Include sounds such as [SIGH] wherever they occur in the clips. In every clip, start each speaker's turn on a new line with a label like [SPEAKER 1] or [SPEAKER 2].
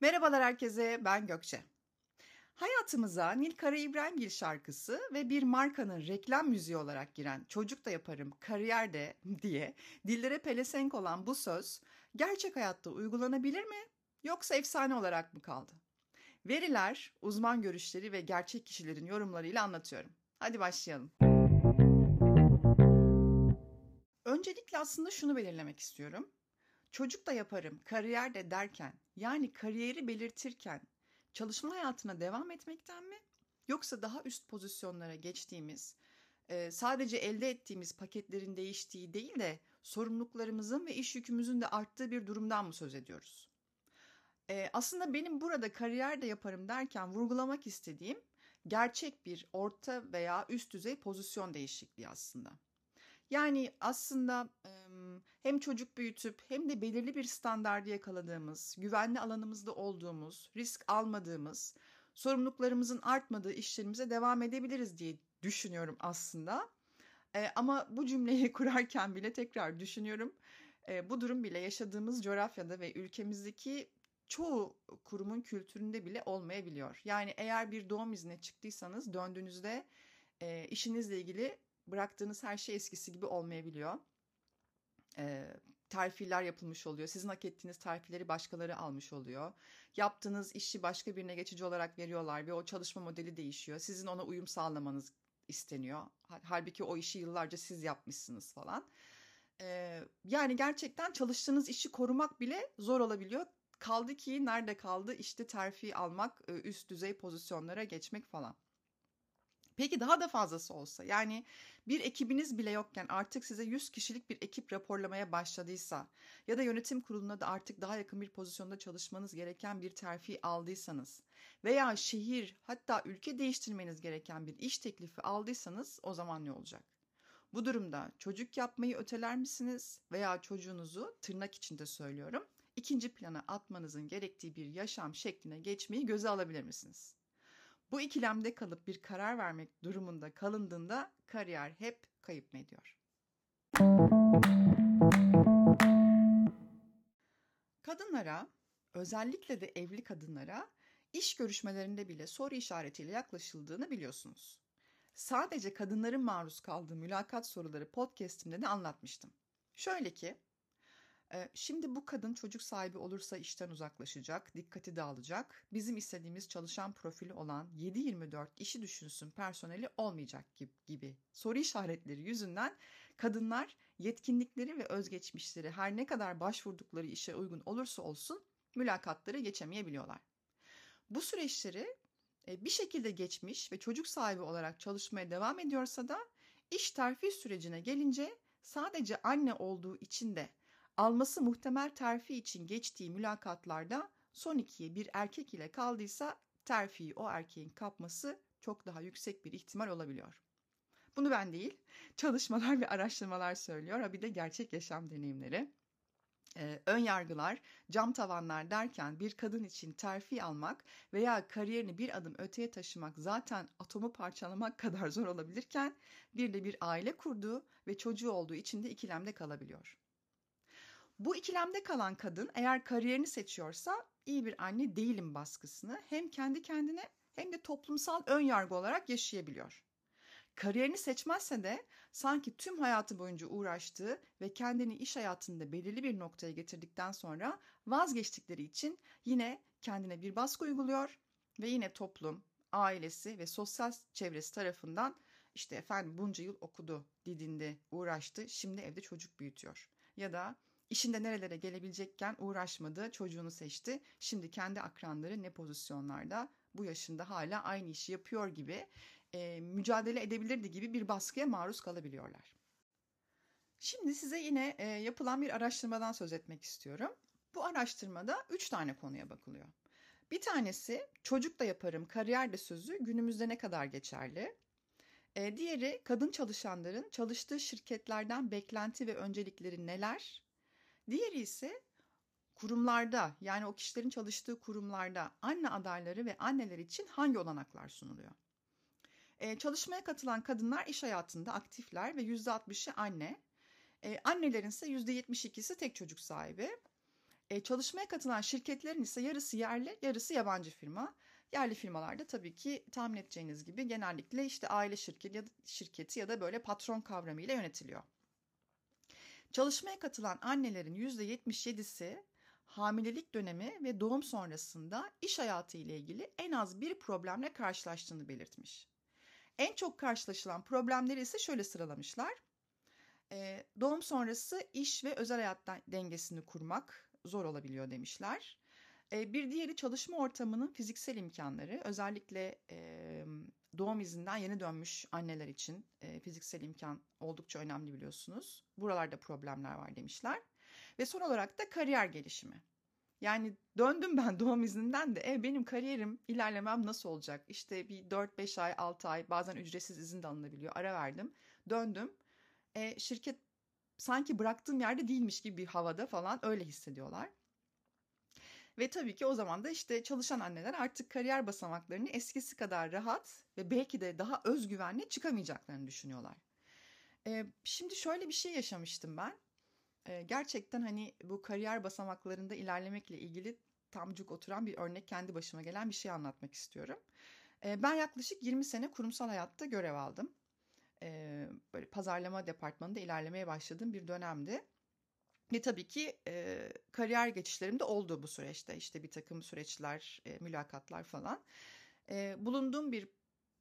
[SPEAKER 1] Merhabalar herkese, ben Gökçe. Hayatımıza Nil Kara İbrahimgil şarkısı ve bir markanın reklam müziği olarak giren Çocuk da yaparım, kariyer de diye dillere pelesenk olan bu söz gerçek hayatta uygulanabilir mi yoksa efsane olarak mı kaldı? Veriler, uzman görüşleri ve gerçek kişilerin yorumlarıyla anlatıyorum. Hadi başlayalım. Öncelikle aslında şunu belirlemek istiyorum. Çocuk da yaparım, kariyer de derken yani kariyeri belirtirken çalışma hayatına devam etmekten mi yoksa daha üst pozisyonlara geçtiğimiz sadece elde ettiğimiz paketlerin değiştiği değil de sorumluluklarımızın ve iş yükümüzün de arttığı bir durumdan mı söz ediyoruz? Aslında benim burada kariyer de yaparım derken vurgulamak istediğim gerçek bir orta veya üst düzey pozisyon değişikliği aslında. Yani aslında hem çocuk büyütüp hem de belirli bir standardı yakaladığımız, güvenli alanımızda olduğumuz, risk almadığımız, sorumluluklarımızın artmadığı işlerimize devam edebiliriz diye düşünüyorum aslında. ama bu cümleyi [LAUGHS] kurarken bile tekrar düşünüyorum. bu durum bile yaşadığımız coğrafyada ve ülkemizdeki çoğu kurumun kültüründe bile olmayabiliyor. Yani eğer bir doğum iznine çıktıysanız döndüğünüzde işinizle ilgili bıraktığınız her şey eskisi gibi olmayabiliyor. E, terfiler yapılmış oluyor. Sizin hak ettiğiniz terfileri başkaları almış oluyor. Yaptığınız işi başka birine geçici olarak veriyorlar ve o çalışma modeli değişiyor. Sizin ona uyum sağlamanız isteniyor. Halbuki o işi yıllarca siz yapmışsınız falan. Ee, yani gerçekten çalıştığınız işi korumak bile zor olabiliyor. Kaldı ki nerede kaldı işte terfi almak, üst düzey pozisyonlara geçmek falan. Peki daha da fazlası olsa yani bir ekibiniz bile yokken artık size 100 kişilik bir ekip raporlamaya başladıysa ya da yönetim kuruluna da artık daha yakın bir pozisyonda çalışmanız gereken bir terfi aldıysanız veya şehir hatta ülke değiştirmeniz gereken bir iş teklifi aldıysanız o zaman ne olacak? Bu durumda çocuk yapmayı öteler misiniz veya çocuğunuzu tırnak içinde söylüyorum ikinci plana atmanızın gerektiği bir yaşam şekline geçmeyi göze alabilir misiniz? Bu ikilemde kalıp bir karar vermek durumunda kalındığında kariyer hep kayıp mı ediyor? Kadınlara, özellikle de evli kadınlara iş görüşmelerinde bile soru işaretiyle yaklaşıldığını biliyorsunuz. Sadece kadınların maruz kaldığı mülakat soruları podcast'imde de anlatmıştım. Şöyle ki, Şimdi bu kadın çocuk sahibi olursa işten uzaklaşacak, dikkati dağılacak. Bizim istediğimiz çalışan profili olan 7-24 işi düşünsün personeli olmayacak gibi soru işaretleri yüzünden kadınlar yetkinlikleri ve özgeçmişleri her ne kadar başvurdukları işe uygun olursa olsun mülakatları geçemeyebiliyorlar. Bu süreçleri bir şekilde geçmiş ve çocuk sahibi olarak çalışmaya devam ediyorsa da iş terfi sürecine gelince sadece anne olduğu için de alması muhtemel terfi için geçtiği mülakatlarda son ikiye bir erkek ile kaldıysa terfiyi o erkeğin kapması çok daha yüksek bir ihtimal olabiliyor. Bunu ben değil, çalışmalar ve araştırmalar söylüyor. Ha bir de gerçek yaşam deneyimleri. Ee, ön yargılar, cam tavanlar derken bir kadın için terfi almak veya kariyerini bir adım öteye taşımak zaten atomu parçalamak [LAUGHS] kadar zor olabilirken bir de bir aile kurduğu ve çocuğu olduğu için de ikilemde kalabiliyor. Bu ikilemde kalan kadın eğer kariyerini seçiyorsa iyi bir anne değilim baskısını hem kendi kendine hem de toplumsal ön yargı olarak yaşayabiliyor. Kariyerini seçmezse de sanki tüm hayatı boyunca uğraştığı ve kendini iş hayatında belirli bir noktaya getirdikten sonra vazgeçtikleri için yine kendine bir baskı uyguluyor ve yine toplum, ailesi ve sosyal çevresi tarafından işte efendim bunca yıl okudu, didindi, uğraştı, şimdi evde çocuk büyütüyor. Ya da İşinde nerelere gelebilecekken uğraşmadı, çocuğunu seçti. Şimdi kendi akranları ne pozisyonlarda bu yaşında hala aynı işi yapıyor gibi e, mücadele edebilirdi gibi bir baskıya maruz kalabiliyorlar. Şimdi size yine e, yapılan bir araştırmadan söz etmek istiyorum. Bu araştırmada üç tane konuya bakılıyor. Bir tanesi çocuk da yaparım, kariyer de sözü günümüzde ne kadar geçerli? E, diğeri kadın çalışanların çalıştığı şirketlerden beklenti ve öncelikleri neler? Diğeri ise kurumlarda yani o kişilerin çalıştığı kurumlarda anne adayları ve anneler için hangi olanaklar sunuluyor? Ee, çalışmaya katılan kadınlar iş hayatında aktifler ve %60'ı anne. E, annelerin ise %72'si tek çocuk sahibi. E, çalışmaya katılan şirketlerin ise yarısı yerli, yarısı yabancı firma. Yerli firmalarda tabii ki tahmin edeceğiniz gibi genellikle işte aile şirketi ya da, şirketi ya da böyle patron kavramıyla yönetiliyor. Çalışmaya katılan annelerin %77'si hamilelik dönemi ve doğum sonrasında iş hayatı ile ilgili en az bir problemle karşılaştığını belirtmiş. En çok karşılaşılan problemleri ise şöyle sıralamışlar. Ee, doğum sonrası iş ve özel hayat dengesini kurmak zor olabiliyor demişler. Bir diğeri çalışma ortamının fiziksel imkanları. Özellikle doğum izinden yeni dönmüş anneler için fiziksel imkan oldukça önemli biliyorsunuz. Buralarda problemler var demişler. Ve son olarak da kariyer gelişimi. Yani döndüm ben [LAUGHS] doğum izninden de e, benim kariyerim ilerlemem nasıl olacak? İşte bir 4-5 ay 6 ay bazen ücretsiz izin de alınabiliyor ara verdim. Döndüm e, şirket sanki bıraktığım yerde değilmiş gibi bir havada falan öyle hissediyorlar. Ve tabii ki o zaman da işte çalışan anneler artık kariyer basamaklarını eskisi kadar rahat ve belki de daha özgüvenle çıkamayacaklarını düşünüyorlar. Ee, şimdi şöyle bir şey yaşamıştım ben. Ee, gerçekten hani bu kariyer basamaklarında ilerlemekle ilgili tamcuk oturan bir örnek kendi başıma gelen bir şey anlatmak istiyorum. Ee, ben yaklaşık 20 sene kurumsal hayatta görev aldım. Ee, böyle pazarlama departmanında ilerlemeye başladığım bir dönemdi. Ve tabii ki e, kariyer geçişlerim de oldu bu süreçte. İşte bir takım süreçler, e, mülakatlar falan. E, bulunduğum bir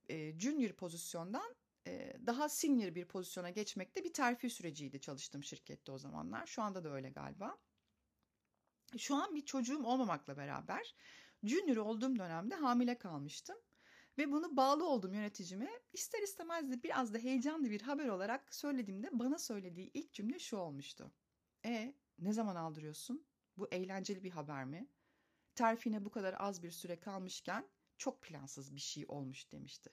[SPEAKER 1] e, junior pozisyondan e, daha senior bir pozisyona geçmekte bir terfi süreciydi çalıştığım şirkette o zamanlar. Şu anda da öyle galiba. Şu an bir çocuğum olmamakla beraber junior olduğum dönemde hamile kalmıştım. Ve bunu bağlı olduğum yöneticime ister istemez de biraz da heyecanlı bir haber olarak söylediğimde bana söylediği ilk cümle şu olmuştu. E ne zaman aldırıyorsun? Bu eğlenceli bir haber mi? Terfine bu kadar az bir süre kalmışken çok plansız bir şey olmuş demişti.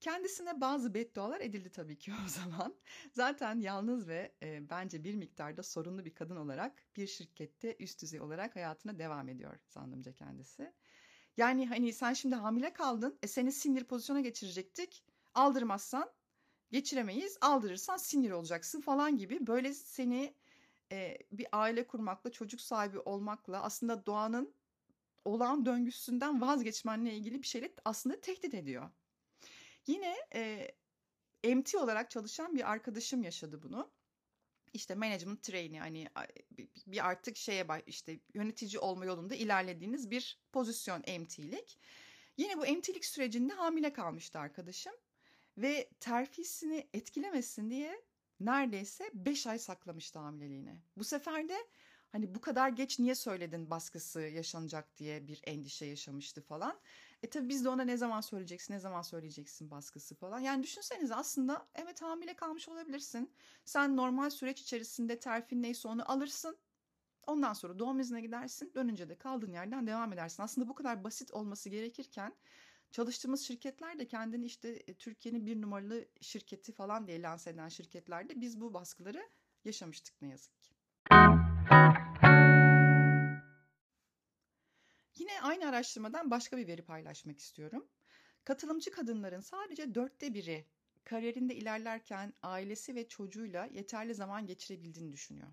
[SPEAKER 1] Kendisine bazı beddualar edildi tabii ki [LAUGHS] o zaman. Zaten yalnız ve e, bence bir miktarda sorunlu bir kadın olarak bir şirkette üst düzey olarak hayatına devam ediyor sandımca kendisi. Yani hani sen şimdi hamile kaldın, e seni sinir pozisyona geçirecektik. Aldırmazsan geçiremeyiz. Aldırırsan sinir olacaksın falan gibi böyle seni e, bir aile kurmakla, çocuk sahibi olmakla aslında doğanın olağan döngüsünden vazgeçmenle ilgili bir şeyle aslında tehdit ediyor. Yine e, MT olarak çalışan bir arkadaşım yaşadı bunu. İşte management trainee hani bir artık şeye işte yönetici olma yolunda ilerlediğiniz bir pozisyon MT'lik. Yine bu MT'lik sürecinde hamile kalmıştı arkadaşım ve terfisini etkilemesin diye neredeyse 5 ay saklamıştı hamileliğini. Bu sefer de hani bu kadar geç niye söyledin baskısı yaşanacak diye bir endişe yaşamıştı falan. E tabi biz de ona ne zaman söyleyeceksin, ne zaman söyleyeceksin baskısı falan. Yani düşünsenize aslında evet hamile kalmış olabilirsin. Sen normal süreç içerisinde terfin neyse onu alırsın. Ondan sonra doğum iznine gidersin. Dönünce de kaldığın yerden devam edersin. Aslında bu kadar basit olması gerekirken Çalıştığımız şirketler de kendini işte e, Türkiye'nin bir numaralı şirketi falan diye lanse eden şirketlerde biz bu baskıları yaşamıştık ne yazık ki. Yine aynı araştırmadan başka bir veri paylaşmak istiyorum. Katılımcı kadınların sadece dörtte biri kariyerinde ilerlerken ailesi ve çocuğuyla yeterli zaman geçirebildiğini düşünüyor.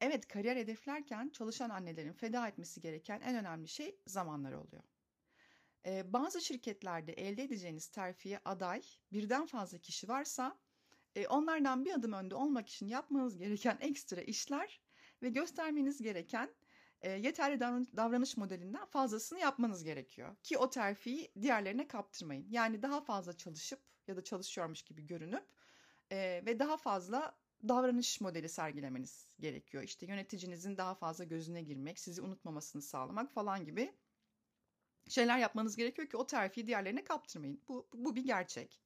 [SPEAKER 1] Evet kariyer hedeflerken çalışan annelerin feda etmesi gereken en önemli şey zamanları oluyor. Bazı şirketlerde elde edeceğiniz terfiye aday birden fazla kişi varsa onlardan bir adım önde olmak için yapmanız gereken ekstra işler ve göstermeniz gereken yeterli davranış modelinden fazlasını yapmanız gerekiyor. Ki o terfiyi diğerlerine kaptırmayın. Yani daha fazla çalışıp ya da çalışıyormuş gibi görünüp ve daha fazla davranış modeli sergilemeniz gerekiyor. İşte yöneticinizin daha fazla gözüne girmek, sizi unutmamasını sağlamak falan gibi şeyler yapmanız gerekiyor ki o terfiyi diğerlerine kaptırmayın. Bu, bu bir gerçek.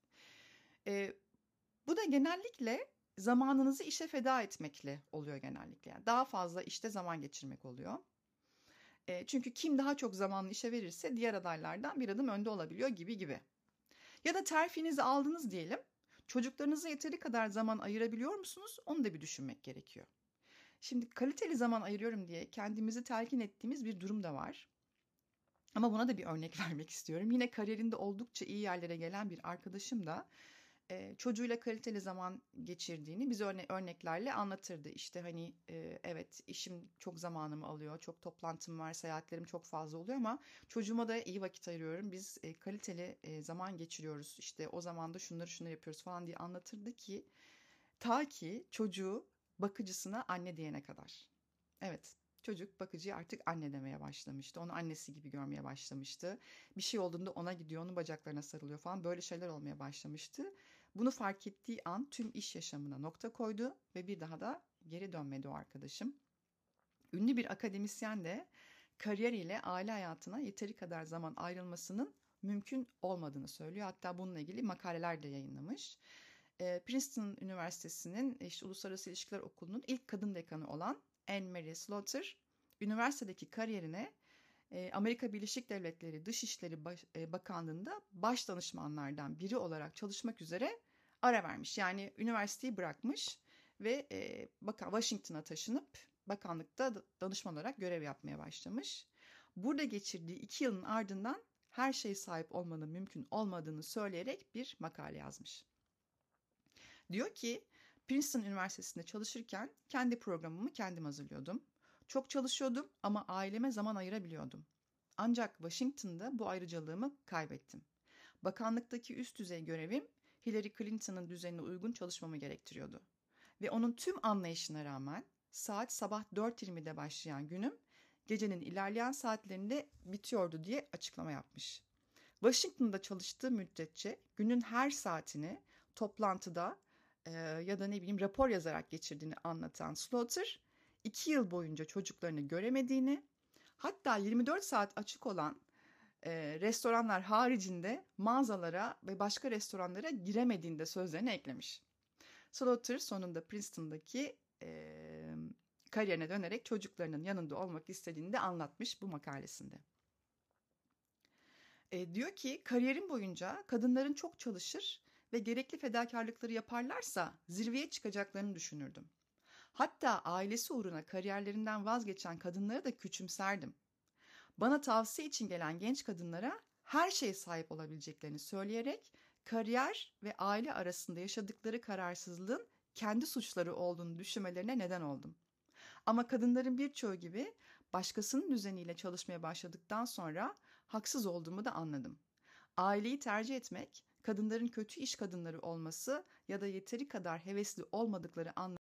[SPEAKER 1] E, bu da genellikle zamanınızı işe feda etmekle oluyor genellikle. Yani daha fazla işte zaman geçirmek oluyor. E, çünkü kim daha çok zamanını işe verirse diğer adaylardan bir adım önde olabiliyor gibi gibi. Ya da terfinizi aldınız diyelim. Çocuklarınıza yeteri kadar zaman ayırabiliyor musunuz? Onu da bir düşünmek gerekiyor. Şimdi kaliteli zaman ayırıyorum diye kendimizi telkin ettiğimiz bir durum da var. Ama buna da bir örnek [LAUGHS] vermek istiyorum. Yine kariyerinde oldukça iyi yerlere gelen bir arkadaşım da e, çocuğuyla kaliteli zaman geçirdiğini bize örne örneklerle anlatırdı. İşte hani e, evet işim çok zamanımı alıyor, çok toplantım var, seyahatlerim çok fazla oluyor ama çocuğuma da iyi vakit ayırıyorum. Biz e, kaliteli e, zaman geçiriyoruz. İşte o zaman da şunları şunları yapıyoruz falan diye anlatırdı ki ta ki çocuğu bakıcısına anne diyene kadar. Evet, çocuk bakıcıya artık anne demeye başlamıştı. Onu annesi gibi görmeye başlamıştı. Bir şey olduğunda ona gidiyor, onun bacaklarına sarılıyor falan böyle şeyler olmaya başlamıştı. Bunu fark ettiği an tüm iş yaşamına nokta koydu ve bir daha da geri dönmedi o arkadaşım. Ünlü bir akademisyen de kariyeriyle aile hayatına yeteri kadar zaman ayrılmasının mümkün olmadığını söylüyor. Hatta bununla ilgili makaleler de yayınlamış. Princeton Üniversitesi'nin işte Uluslararası İlişkiler Okulu'nun ilk kadın dekanı olan Anne Marie Slaughter, üniversitedeki kariyerine Amerika Birleşik Devletleri Dışişleri Bakanlığı'nda baş danışmanlardan biri olarak çalışmak üzere ara vermiş. Yani üniversiteyi bırakmış ve e, Washington'a taşınıp bakanlıkta danışman olarak görev yapmaya başlamış. Burada geçirdiği iki yılın ardından her şeye sahip olmanın mümkün olmadığını söyleyerek bir makale yazmış. Diyor ki Princeton Üniversitesi'nde çalışırken kendi programımı kendim hazırlıyordum. Çok çalışıyordum ama aileme zaman ayırabiliyordum. Ancak Washington'da bu ayrıcalığımı kaybettim. Bakanlıktaki üst düzey görevim Hillary Clinton'ın düzenine uygun çalışmamı gerektiriyordu. Ve onun tüm anlayışına rağmen saat sabah 4.20'de başlayan günüm gecenin ilerleyen saatlerinde bitiyordu diye açıklama yapmış. Washington'da çalıştığı müddetçe günün her saatini toplantıda e, ya da ne bileyim rapor yazarak geçirdiğini anlatan Slaughter, iki yıl boyunca çocuklarını göremediğini, hatta 24 saat açık olan e, restoranlar haricinde mağazalara ve başka restoranlara giremediğinde sözlerine eklemiş. Slaughter sonunda Princeton'daki e, kariyerine dönerek çocuklarının yanında olmak istediğini de anlatmış bu makalesinde. E, diyor ki kariyerim boyunca kadınların çok çalışır ve gerekli fedakarlıkları yaparlarsa zirveye çıkacaklarını düşünürdüm. Hatta ailesi uğruna kariyerlerinden vazgeçen kadınları da küçümserdim. Bana tavsiye için gelen genç kadınlara her şeye sahip olabileceklerini söyleyerek kariyer ve aile arasında yaşadıkları kararsızlığın kendi suçları olduğunu düşünmelerine neden oldum. Ama kadınların birçoğu gibi başkasının düzeniyle çalışmaya başladıktan sonra haksız olduğumu da anladım. Aileyi tercih etmek, kadınların kötü iş kadınları olması ya da yeteri kadar hevesli olmadıkları anlamı.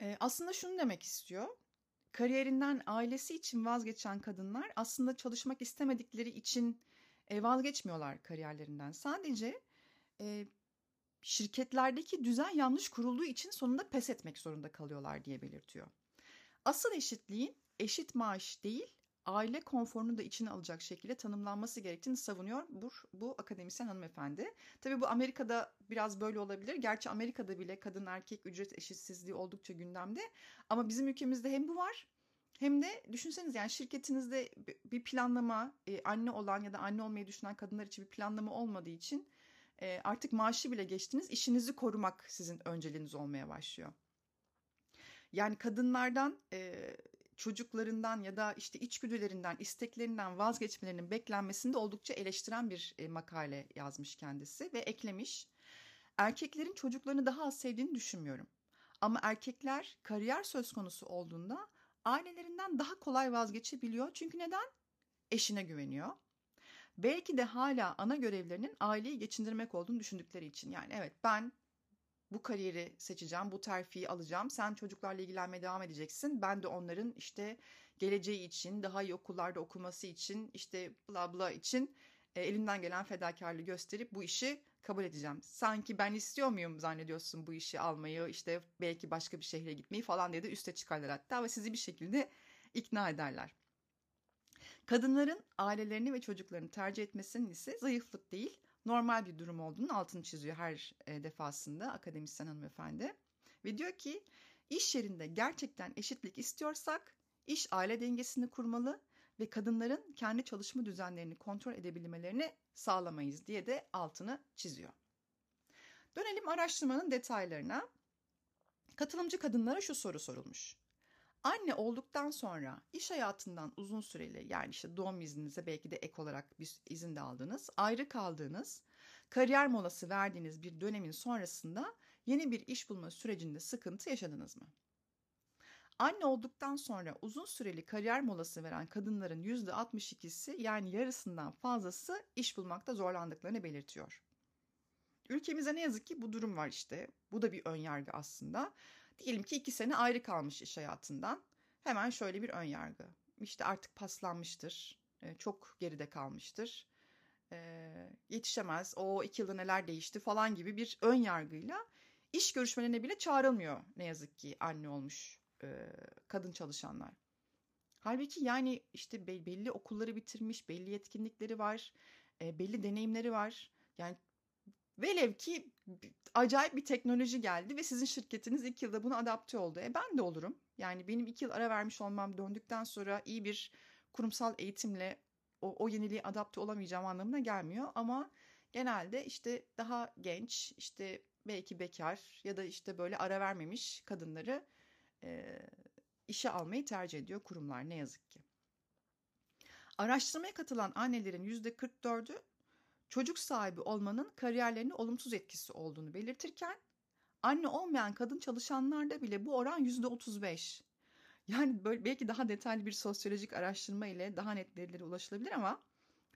[SPEAKER 1] Ee, aslında şunu demek istiyor. Kariyerinden ailesi için vazgeçen kadınlar aslında çalışmak istemedikleri için e, vazgeçmiyorlar kariyerlerinden. Sadece e, şirketlerdeki düzen yanlış kurulduğu için sonunda pes etmek zorunda kalıyorlar diye belirtiyor. Asıl eşitliğin eşit maaş değil, aile konforunu da içine alacak şekilde tanımlanması gerektiğini savunuyor bu, bu akademisyen hanımefendi. Tabii bu Amerika'da biraz böyle olabilir. Gerçi Amerika'da bile kadın erkek ücret eşitsizliği oldukça gündemde. Ama bizim ülkemizde hem bu var hem de düşünseniz yani şirketinizde bir planlama, anne olan ya da anne olmayı düşünen kadınlar için bir planlama olmadığı için artık maaşı bile geçtiniz, işinizi korumak sizin önceliğiniz olmaya başlıyor. Yani kadınlardan çocuklarından ya da işte içgüdülerinden, isteklerinden vazgeçmelerinin beklenmesini de oldukça eleştiren bir makale yazmış kendisi ve eklemiş. Erkeklerin çocuklarını daha az sevdiğini düşünmüyorum. Ama erkekler kariyer söz konusu olduğunda ailelerinden daha kolay vazgeçebiliyor. Çünkü neden? Eşine güveniyor. Belki de hala ana görevlerinin aileyi geçindirmek olduğunu düşündükleri için. Yani evet ben bu kariyeri seçeceğim, bu terfiyi alacağım. Sen çocuklarla ilgilenmeye devam edeceksin. Ben de onların işte geleceği için, daha iyi okullarda okuması için, işte bla bla için e, elimden gelen fedakarlığı gösterip bu işi kabul edeceğim. Sanki ben istiyor muyum zannediyorsun bu işi almayı, işte belki başka bir şehre gitmeyi falan diye de üste çıkarlar hatta ve sizi bir şekilde ikna ederler. Kadınların ailelerini ve çocuklarını tercih etmesinin ise zayıflık değil, normal bir durum olduğunu altını çiziyor her e, defasında akademisyen hanımefendi. Ve diyor ki iş yerinde gerçekten eşitlik istiyorsak iş aile dengesini kurmalı ve kadınların kendi çalışma düzenlerini kontrol edebilmelerini sağlamayız diye de altını çiziyor. Dönelim araştırmanın detaylarına. Katılımcı kadınlara şu soru sorulmuş. Anne olduktan sonra iş hayatından uzun süreli yani işte doğum izninize belki de ek olarak bir izin de aldınız, ayrı kaldığınız, kariyer molası verdiğiniz bir dönemin sonrasında yeni bir iş bulma sürecinde sıkıntı yaşadınız mı? Anne olduktan sonra uzun süreli kariyer molası veren kadınların %62'si yani yarısından fazlası iş bulmakta zorlandıklarını belirtiyor. Ülkemizde ne yazık ki bu durum var işte. Bu da bir ön yargı aslında. Diyelim ki iki sene ayrı kalmış iş hayatından. Hemen şöyle bir ön yargı. İşte artık paslanmıştır. Çok geride kalmıştır. Yetişemez. O iki yılda neler değişti falan gibi bir ön yargıyla iş görüşmelerine bile çağrılmıyor ne yazık ki anne olmuş kadın çalışanlar. Halbuki yani işte belli okulları bitirmiş, belli yetkinlikleri var, belli deneyimleri var. Yani velev ki acayip bir teknoloji geldi ve sizin şirketiniz iki yılda buna adapte oldu. E ben de olurum. Yani benim iki yıl ara vermiş olmam döndükten sonra iyi bir kurumsal eğitimle o, o yeniliğe adapte olamayacağım anlamına gelmiyor. Ama genelde işte daha genç, işte belki bekar ya da işte böyle ara vermemiş kadınları e, işe almayı tercih ediyor kurumlar ne yazık ki. Araştırmaya katılan annelerin %44'ü çocuk sahibi olmanın kariyerlerine olumsuz etkisi olduğunu belirtirken anne olmayan kadın çalışanlarda bile bu oran %35. Yani böyle belki daha detaylı bir sosyolojik araştırma ile daha net verilere ulaşılabilir ama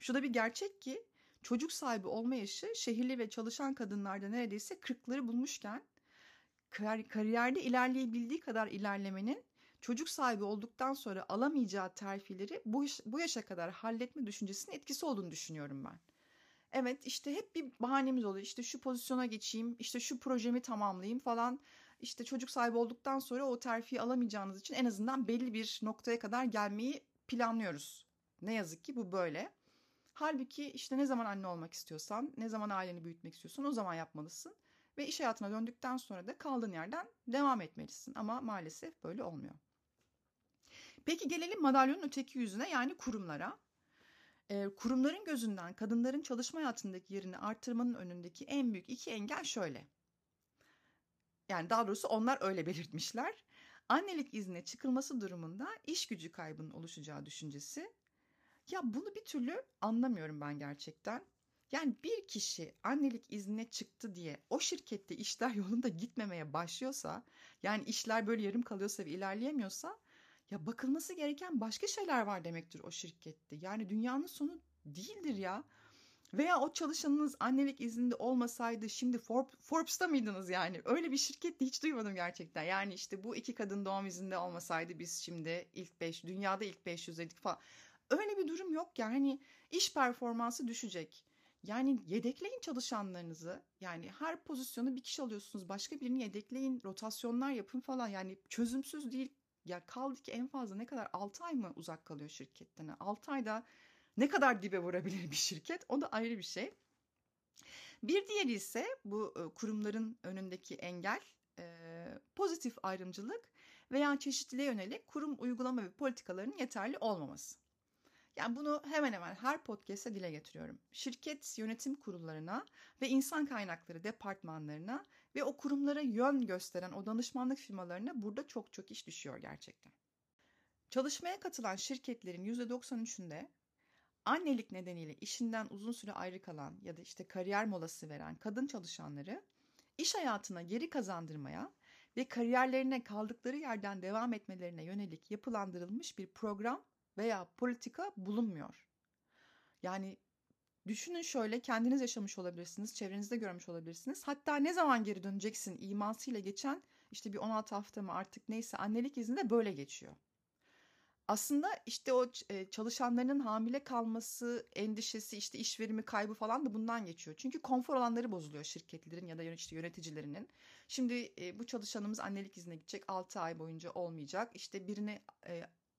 [SPEAKER 1] şu da bir gerçek ki çocuk sahibi olma yaşı şehirli ve çalışan kadınlarda neredeyse 40'ları bulmuşken kar kariyerde ilerleyebildiği kadar ilerlemenin çocuk sahibi olduktan sonra alamayacağı terfileri bu, bu yaşa kadar halletme düşüncesinin etkisi olduğunu düşünüyorum ben. Evet işte hep bir bahanemiz oluyor. İşte şu pozisyona geçeyim, işte şu projemi tamamlayayım falan. İşte çocuk sahibi olduktan sonra o terfiyi alamayacağınız için en azından belli bir noktaya kadar gelmeyi planlıyoruz. Ne yazık ki bu böyle. Halbuki işte ne zaman anne olmak istiyorsan, ne zaman aileni büyütmek istiyorsan o zaman yapmalısın. Ve iş hayatına döndükten sonra da kaldığın yerden devam etmelisin. Ama maalesef böyle olmuyor. Peki gelelim madalyonun öteki yüzüne yani kurumlara. Ee, kurumların gözünden kadınların çalışma hayatındaki yerini artırmanın önündeki en büyük iki engel şöyle. Yani daha doğrusu onlar öyle [LAUGHS] belirtmişler. Annelik iznine çıkılması durumunda iş gücü kaybının oluşacağı düşüncesi. Ya bunu bir türlü anlamıyorum ben gerçekten. Yani bir kişi annelik iznine çıktı diye o şirkette işler [LAUGHS] yolunda gitmemeye başlıyorsa, yani işler böyle yarım kalıyorsa ve ilerleyemiyorsa ya bakılması gereken başka şeyler var demektir o şirkette. Yani dünyanın sonu değildir ya. Veya o çalışanınız annelik izninde olmasaydı şimdi Forbes'ta mıydınız yani? Öyle bir şirkette hiç duymadım gerçekten. Yani işte bu iki kadın doğum izninde olmasaydı biz şimdi ilk 5, dünyada ilk 500'deydik falan. Öyle bir durum yok yani iş performansı düşecek. Yani yedekleyin çalışanlarınızı. Yani her pozisyonu bir kişi alıyorsunuz. Başka birini yedekleyin. Rotasyonlar yapın falan. Yani çözümsüz değil. Ya kaldı ki en fazla ne kadar 6 ay mı uzak kalıyor şirketten? 6 ayda ne kadar dibe vurabilir bir şirket? O da ayrı bir şey. Bir diğeri ise bu kurumların önündeki engel pozitif ayrımcılık veya çeşitliliğe yönelik kurum uygulama ve politikalarının yeterli olmaması. Yani bunu hemen hemen her podcast'te dile getiriyorum. Şirket yönetim kurullarına ve insan kaynakları departmanlarına ve o kurumlara yön gösteren o danışmanlık firmalarına burada çok çok iş düşüyor gerçekten. Çalışmaya katılan şirketlerin %93'ünde annelik nedeniyle işinden uzun süre ayrı kalan ya da işte kariyer molası veren kadın çalışanları iş hayatına geri kazandırmaya ve kariyerlerine kaldıkları yerden devam etmelerine yönelik yapılandırılmış bir program veya politika bulunmuyor. Yani düşünün şöyle kendiniz yaşamış olabilirsiniz, çevrenizde görmüş olabilirsiniz. Hatta ne zaman geri döneceksin imasıyla geçen işte bir 16 hafta mı artık neyse annelik izni de böyle geçiyor. Aslında işte o çalışanların hamile kalması endişesi, işte iş verimi kaybı falan da bundan geçiyor. Çünkü konfor alanları bozuluyor şirketlerin ya da işte yöneticilerinin. Şimdi bu çalışanımız annelik iznine gidecek 6 ay boyunca olmayacak. İşte birini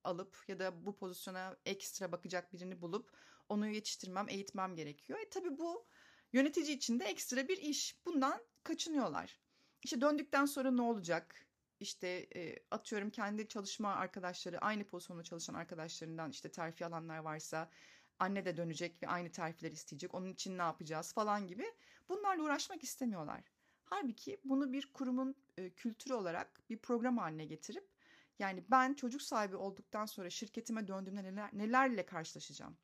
[SPEAKER 1] alıp ya da bu pozisyona ekstra bakacak birini bulup onu yetiştirmem, eğitmem gerekiyor. E tabii bu yönetici için de ekstra bir iş. Bundan kaçınıyorlar. İşte döndükten sonra ne olacak? İşte e, atıyorum kendi çalışma arkadaşları, aynı pozisyonda çalışan arkadaşlarından işte terfi alanlar varsa anne de dönecek ve aynı terfiler isteyecek. Onun için ne yapacağız falan gibi. Bunlarla uğraşmak istemiyorlar. Halbuki bunu bir kurumun e, kültürü olarak bir program haline getirip yani ben çocuk sahibi olduktan sonra şirketime döndüğümde neler, nelerle karşılaşacağım?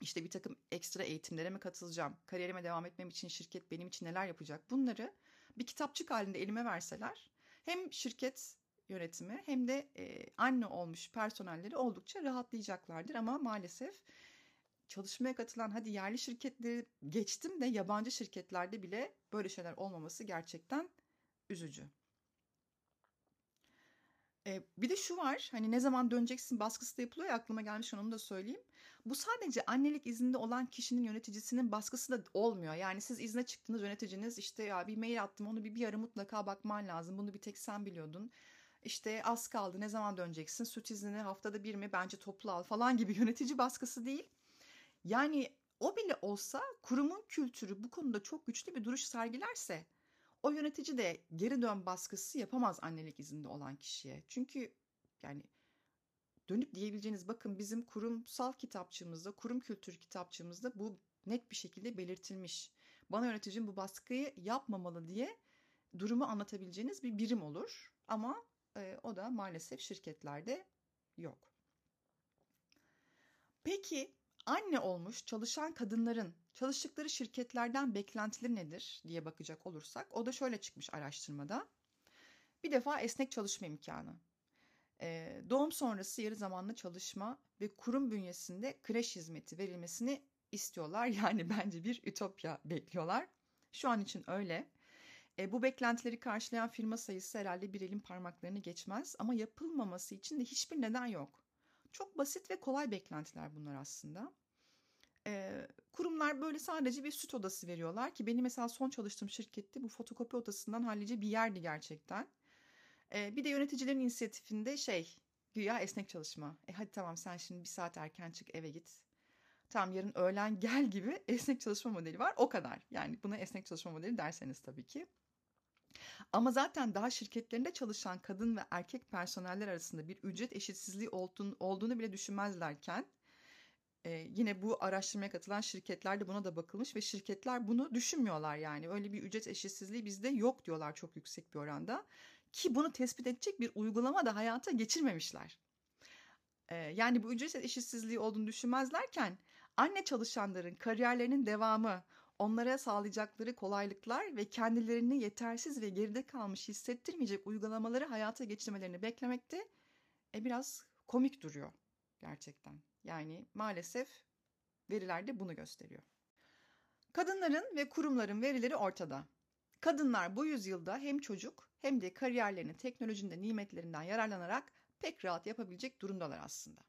[SPEAKER 1] İşte bir takım ekstra eğitimlere mi katılacağım, kariyerime devam etmem için şirket benim için neler yapacak bunları bir kitapçık halinde elime verseler hem şirket yönetimi hem de e, anne olmuş personelleri oldukça rahatlayacaklardır ama maalesef çalışmaya katılan hadi yerli şirketleri geçtim de yabancı şirketlerde bile böyle şeyler olmaması gerçekten üzücü. Ee, bir de şu var hani ne zaman döneceksin baskısı da yapılıyor ya aklıma gelmiş onu da söyleyeyim. Bu sadece annelik izninde olan kişinin yöneticisinin baskısı da olmuyor. Yani siz izne çıktınız yöneticiniz işte ya bir mail attım onu bir, bir ara mutlaka bakman lazım. Bunu bir tek sen biliyordun. İşte az kaldı ne zaman döneceksin süt iznini haftada bir mi bence toplu al falan gibi [LAUGHS] yönetici baskısı değil. Yani o bile olsa kurumun kültürü bu konuda çok güçlü bir duruş sergilerse o yönetici de geri dön baskısı yapamaz annelik izinde olan kişiye. Çünkü yani dönüp diyebileceğiniz bakın bizim kurumsal kitapçığımızda, kurum kültürü kitapçığımızda bu net bir şekilde belirtilmiş. Bana yöneticim bu baskıyı yapmamalı diye durumu anlatabileceğiniz bir birim olur. Ama e, o da maalesef şirketlerde yok. Peki anne olmuş çalışan kadınların çalıştıkları şirketlerden beklentileri nedir diye bakacak olursak o da şöyle çıkmış araştırmada. Bir defa esnek çalışma imkanı. Doğum sonrası yarı zamanlı çalışma ve kurum bünyesinde kreş hizmeti verilmesini istiyorlar. [LAUGHS] Yani bence bir ütopya bekliyorlar. Şu an için öyle. E, bu beklentileri karşılayan firma sayısı herhalde bir elin parmaklarını geçmez ama yapılmaması için de hiçbir neden yok. Çok basit ve kolay beklentiler bunlar aslında. Ee, kurumlar böyle sadece bir süt odası veriyorlar ki benim mesela son çalıştığım şirkette bu fotokopi odasından hallice bir yerdi gerçekten. Ee, bir de yöneticilerin inisiyatifinde şey güya esnek çalışma. E hadi tamam sen şimdi bir saat erken çık eve git. Tamam yarın öğlen [LAUGHS] gel gibi esnek çalışma modeli var o kadar. Yani buna esnek çalışma modeli derseniz tabii ki. Ama zaten daha şirketlerinde çalışan kadın ve erkek personeller arasında bir ücret eşitsizliği olduğunu, bile düşünmezlerken e, yine bu araştırmaya katılan şirketler de buna da bakılmış ve şirketler bunu düşünmüyorlar yani öyle bir ücret eşitsizliği bizde yok diyorlar çok yüksek bir oranda ki bunu tespit edecek bir uygulama da hayata geçirmemişler. E, yani bu ücret eşitsizliği olduğunu düşünmezlerken anne çalışanların kariyerlerinin devamı, onlara sağlayacakları kolaylıklar ve kendilerini yetersiz ve geride kalmış hissettirmeyecek uygulamaları hayata geçirmelerini beklemekte e, biraz komik duruyor gerçekten. Yani maalesef veriler de bunu gösteriyor. Kadınların ve kurumların verileri ortada. Kadınlar bu yüzyılda hem çocuk hem de kariyerlerini teknolojinin nimetlerinden yararlanarak pek rahat yapabilecek durumdalar aslında.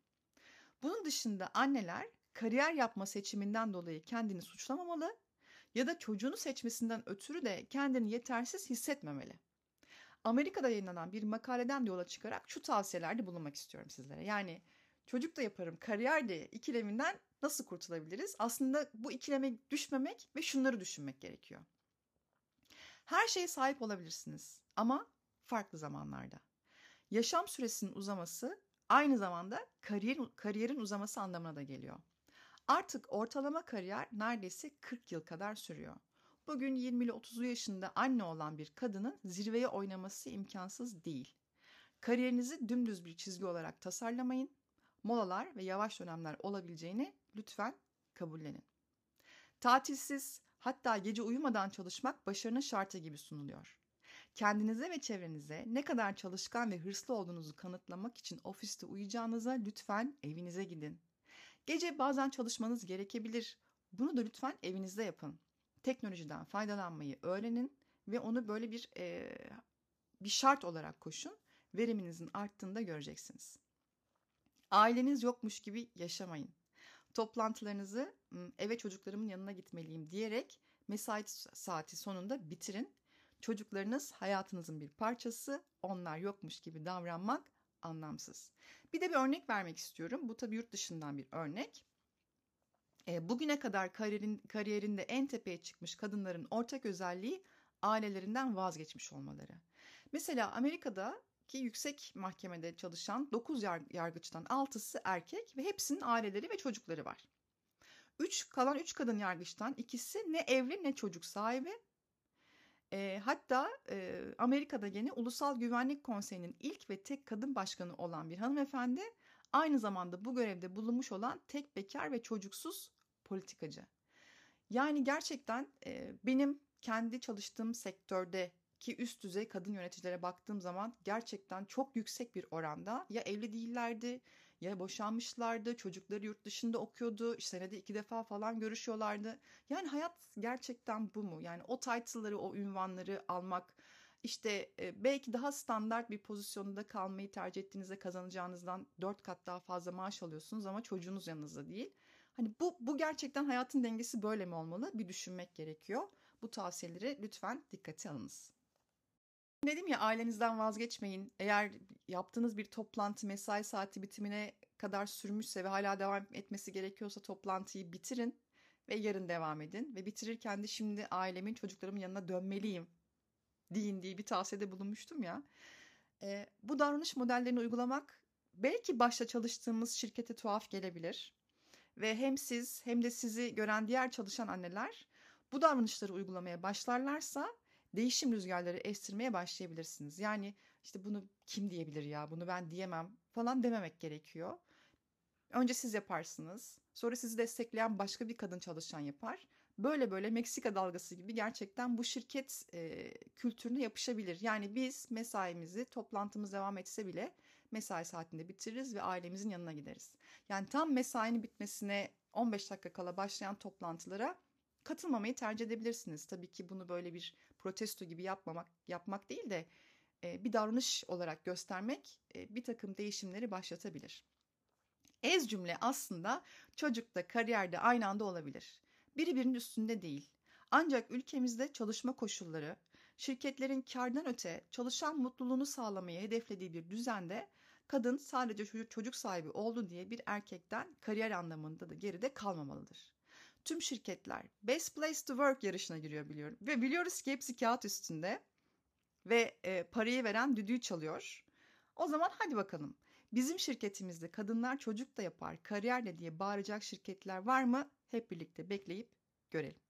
[SPEAKER 1] Bunun dışında anneler kariyer yapma seçiminden dolayı kendini suçlamamalı ya da çocuğunu seçmesinden ötürü de kendini yetersiz hissetmemeli. Amerika'da yayınlanan bir makaleden yola çıkarak şu tavsiyelerde bulunmak istiyorum sizlere. Yani çocuk da yaparım, kariyer de ikileminden nasıl kurtulabiliriz? Aslında bu ikileme düşmemek ve şunları düşünmek gerekiyor. Her şeye sahip olabilirsiniz ama farklı zamanlarda. Yaşam süresinin uzaması aynı zamanda kariyer, kariyerin uzaması anlamına da geliyor. Artık ortalama kariyer neredeyse 40 yıl kadar sürüyor. Bugün 20 ile 30'lu yaşında anne olan bir kadının zirveye oynaması imkansız değil. Kariyerinizi dümdüz bir çizgi olarak tasarlamayın molalar ve yavaş dönemler olabileceğini lütfen kabullenin. Tatilsiz hatta gece uyumadan çalışmak başarının şartı gibi sunuluyor. Kendinize ve çevrenize ne kadar çalışkan ve hırslı olduğunuzu kanıtlamak için ofiste uyuyacağınıza lütfen evinize gidin. Gece bazen çalışmanız gerekebilir. Bunu da lütfen evinizde yapın. Teknolojiden faydalanmayı öğrenin ve onu böyle bir e, bir şart olarak koşun. Veriminizin arttığında göreceksiniz. Aileniz yokmuş gibi yaşamayın. Toplantılarınızı eve çocuklarımın yanına gitmeliyim diyerek mesai saati sonunda bitirin. Çocuklarınız hayatınızın bir parçası, onlar yokmuş gibi davranmak anlamsız. Bir de bir örnek vermek istiyorum. Bu tabii yurt dışından bir örnek. Bugüne kadar kariyerin, kariyerinde en tepeye çıkmış kadınların ortak özelliği ailelerinden vazgeçmiş olmaları. Mesela Amerika'da ki yüksek mahkemede çalışan 9 yargıçtan 6'sı erkek ve hepsinin aileleri ve çocukları var. 3 kalan 3 kadın yargıçtan ikisi ne evli ne çocuk sahibi. E, hatta e, Amerika'da gene Ulusal Güvenlik Konseyi'nin ilk ve tek kadın başkanı olan bir hanımefendi aynı zamanda bu görevde bulunmuş olan tek bekar ve çocuksuz politikacı. Yani gerçekten e, benim kendi çalıştığım sektörde ki üst düzey kadın yöneticilere baktığım zaman gerçekten çok yüksek bir oranda ya evli değillerdi ya boşanmışlardı, çocukları yurt dışında okuyordu, senede iki defa falan görüşüyorlardı. Yani hayat gerçekten bu mu? Yani o title'ları, o ünvanları almak, işte e, belki daha standart bir pozisyonda kalmayı tercih ettiğinizde kazanacağınızdan dört kat daha fazla maaş alıyorsunuz ama çocuğunuz yanınızda değil. Hani bu, bu gerçekten hayatın dengesi böyle mi olmalı? Bir düşünmek gerekiyor. Bu tavsiyeleri lütfen dikkate alınız. Dedim ya ailenizden vazgeçmeyin. Eğer yaptığınız bir toplantı mesai saati bitimine kadar sürmüşse ve hala devam etmesi gerekiyorsa toplantıyı bitirin ve yarın devam edin. Ve bitirirken de şimdi ailemin çocuklarımın yanına dönmeliyim deyin diye bir tavsiyede bulunmuştum ya. E, bu davranış modellerini uygulamak belki başta çalıştığımız şirkete tuhaf gelebilir. Ve hem siz hem de sizi gören diğer çalışan anneler bu davranışları uygulamaya başlarlarsa değişim rüzgarları estirmeye başlayabilirsiniz. Yani işte bunu kim diyebilir ya bunu ben diyemem falan dememek gerekiyor. Önce siz yaparsınız. Sonra sizi destekleyen başka bir kadın çalışan yapar. Böyle böyle Meksika dalgası gibi gerçekten bu şirket e, kültürüne yapışabilir. Yani biz mesaimizi toplantımız devam etse bile mesai saatinde bitiririz ve ailemizin yanına gideriz. Yani tam mesainin bitmesine 15 dakika kala başlayan toplantılara katılmamayı tercih edebilirsiniz. Tabii ki bunu böyle bir protesto gibi yapmamak yapmak değil de e, bir davranış olarak göstermek e, bir takım değişimleri başlatabilir. Ez cümle aslında çocukta, kariyerde aynı anda olabilir. Biri birinin üstünde değil. Ancak ülkemizde çalışma koşulları, şirketlerin kardan öte çalışan mutluluğunu sağlamayı hedeflediği bir düzende kadın sadece çocuk sahibi oldu diye bir erkekten kariyer anlamında da geride kalmamalıdır tüm şirketler Best Place to Work yarışına giriyor biliyorum. Ve biliyoruz ki hepsi kağıt üstünde ve e, parayı veren düdüğü çalıyor. O zaman hadi bakalım. Bizim şirketimizde kadınlar çocuk da yapar, kariyer de diye bağıracak şirketler var mı? Hep birlikte bekleyip görelim.